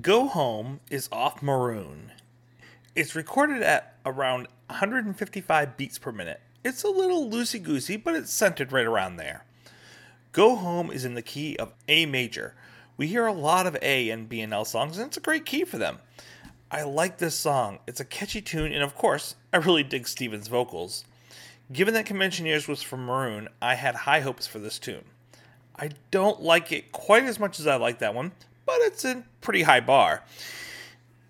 Go Home is off Maroon. It's recorded at around 155 beats per minute. It's a little loosey goosey, but it's centered right around there. Go Home is in the key of A major. We hear a lot of A and BNL songs, and it's a great key for them. I like this song. It's a catchy tune, and of course, I really dig Steven's vocals. Given that Conventioneers was from Maroon, I had high hopes for this tune. I don't like it quite as much as I like that one, but it's a pretty high bar.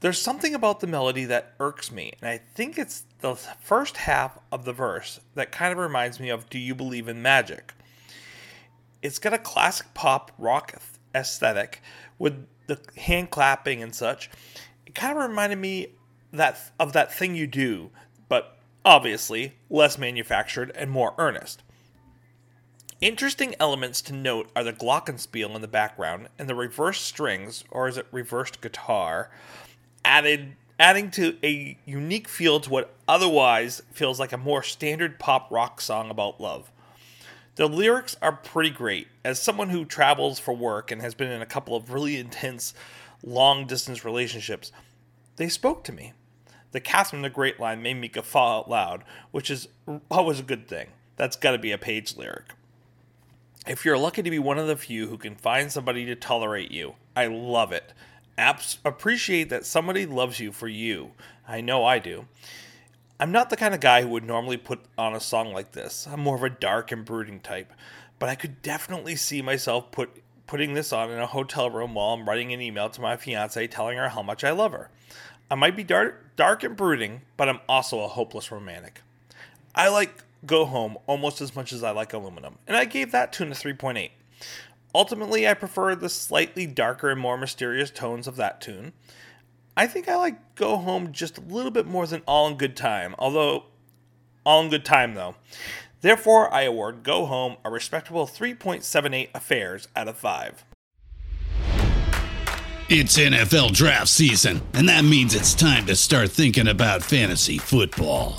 There's something about the melody that irks me, and I think it's the first half of the verse that kind of reminds me of Do You Believe in Magic? It's got a classic pop rock aesthetic with the hand clapping and such. It kind of reminded me that of that thing you do, but obviously less manufactured and more earnest. Interesting elements to note are the glockenspiel in the background and the reversed strings, or is it reversed guitar, added adding to a unique feel to what otherwise feels like a more standard pop rock song about love. The lyrics are pretty great. As someone who travels for work and has been in a couple of really intense long distance relationships, they spoke to me. The Catherine the Great line made me guffaw out loud, which is oh, always a good thing. That's got to be a Page lyric. If you're lucky to be one of the few who can find somebody to tolerate you, I love it. Apps appreciate that somebody loves you for you. I know I do. I'm not the kind of guy who would normally put on a song like this. I'm more of a dark and brooding type, but I could definitely see myself put putting this on in a hotel room while I'm writing an email to my fiance telling her how much I love her. I might be dark, dark and brooding, but I'm also a hopeless romantic. I like Go Home almost as much as I like Aluminum, and I gave that tune a 3.8. Ultimately, I prefer the slightly darker and more mysterious tones of that tune. I think I like Go Home just a little bit more than All in Good Time, although, All in Good Time though. Therefore, I award Go Home a respectable 3.78 affairs out of 5. It's NFL draft season, and that means it's time to start thinking about fantasy football.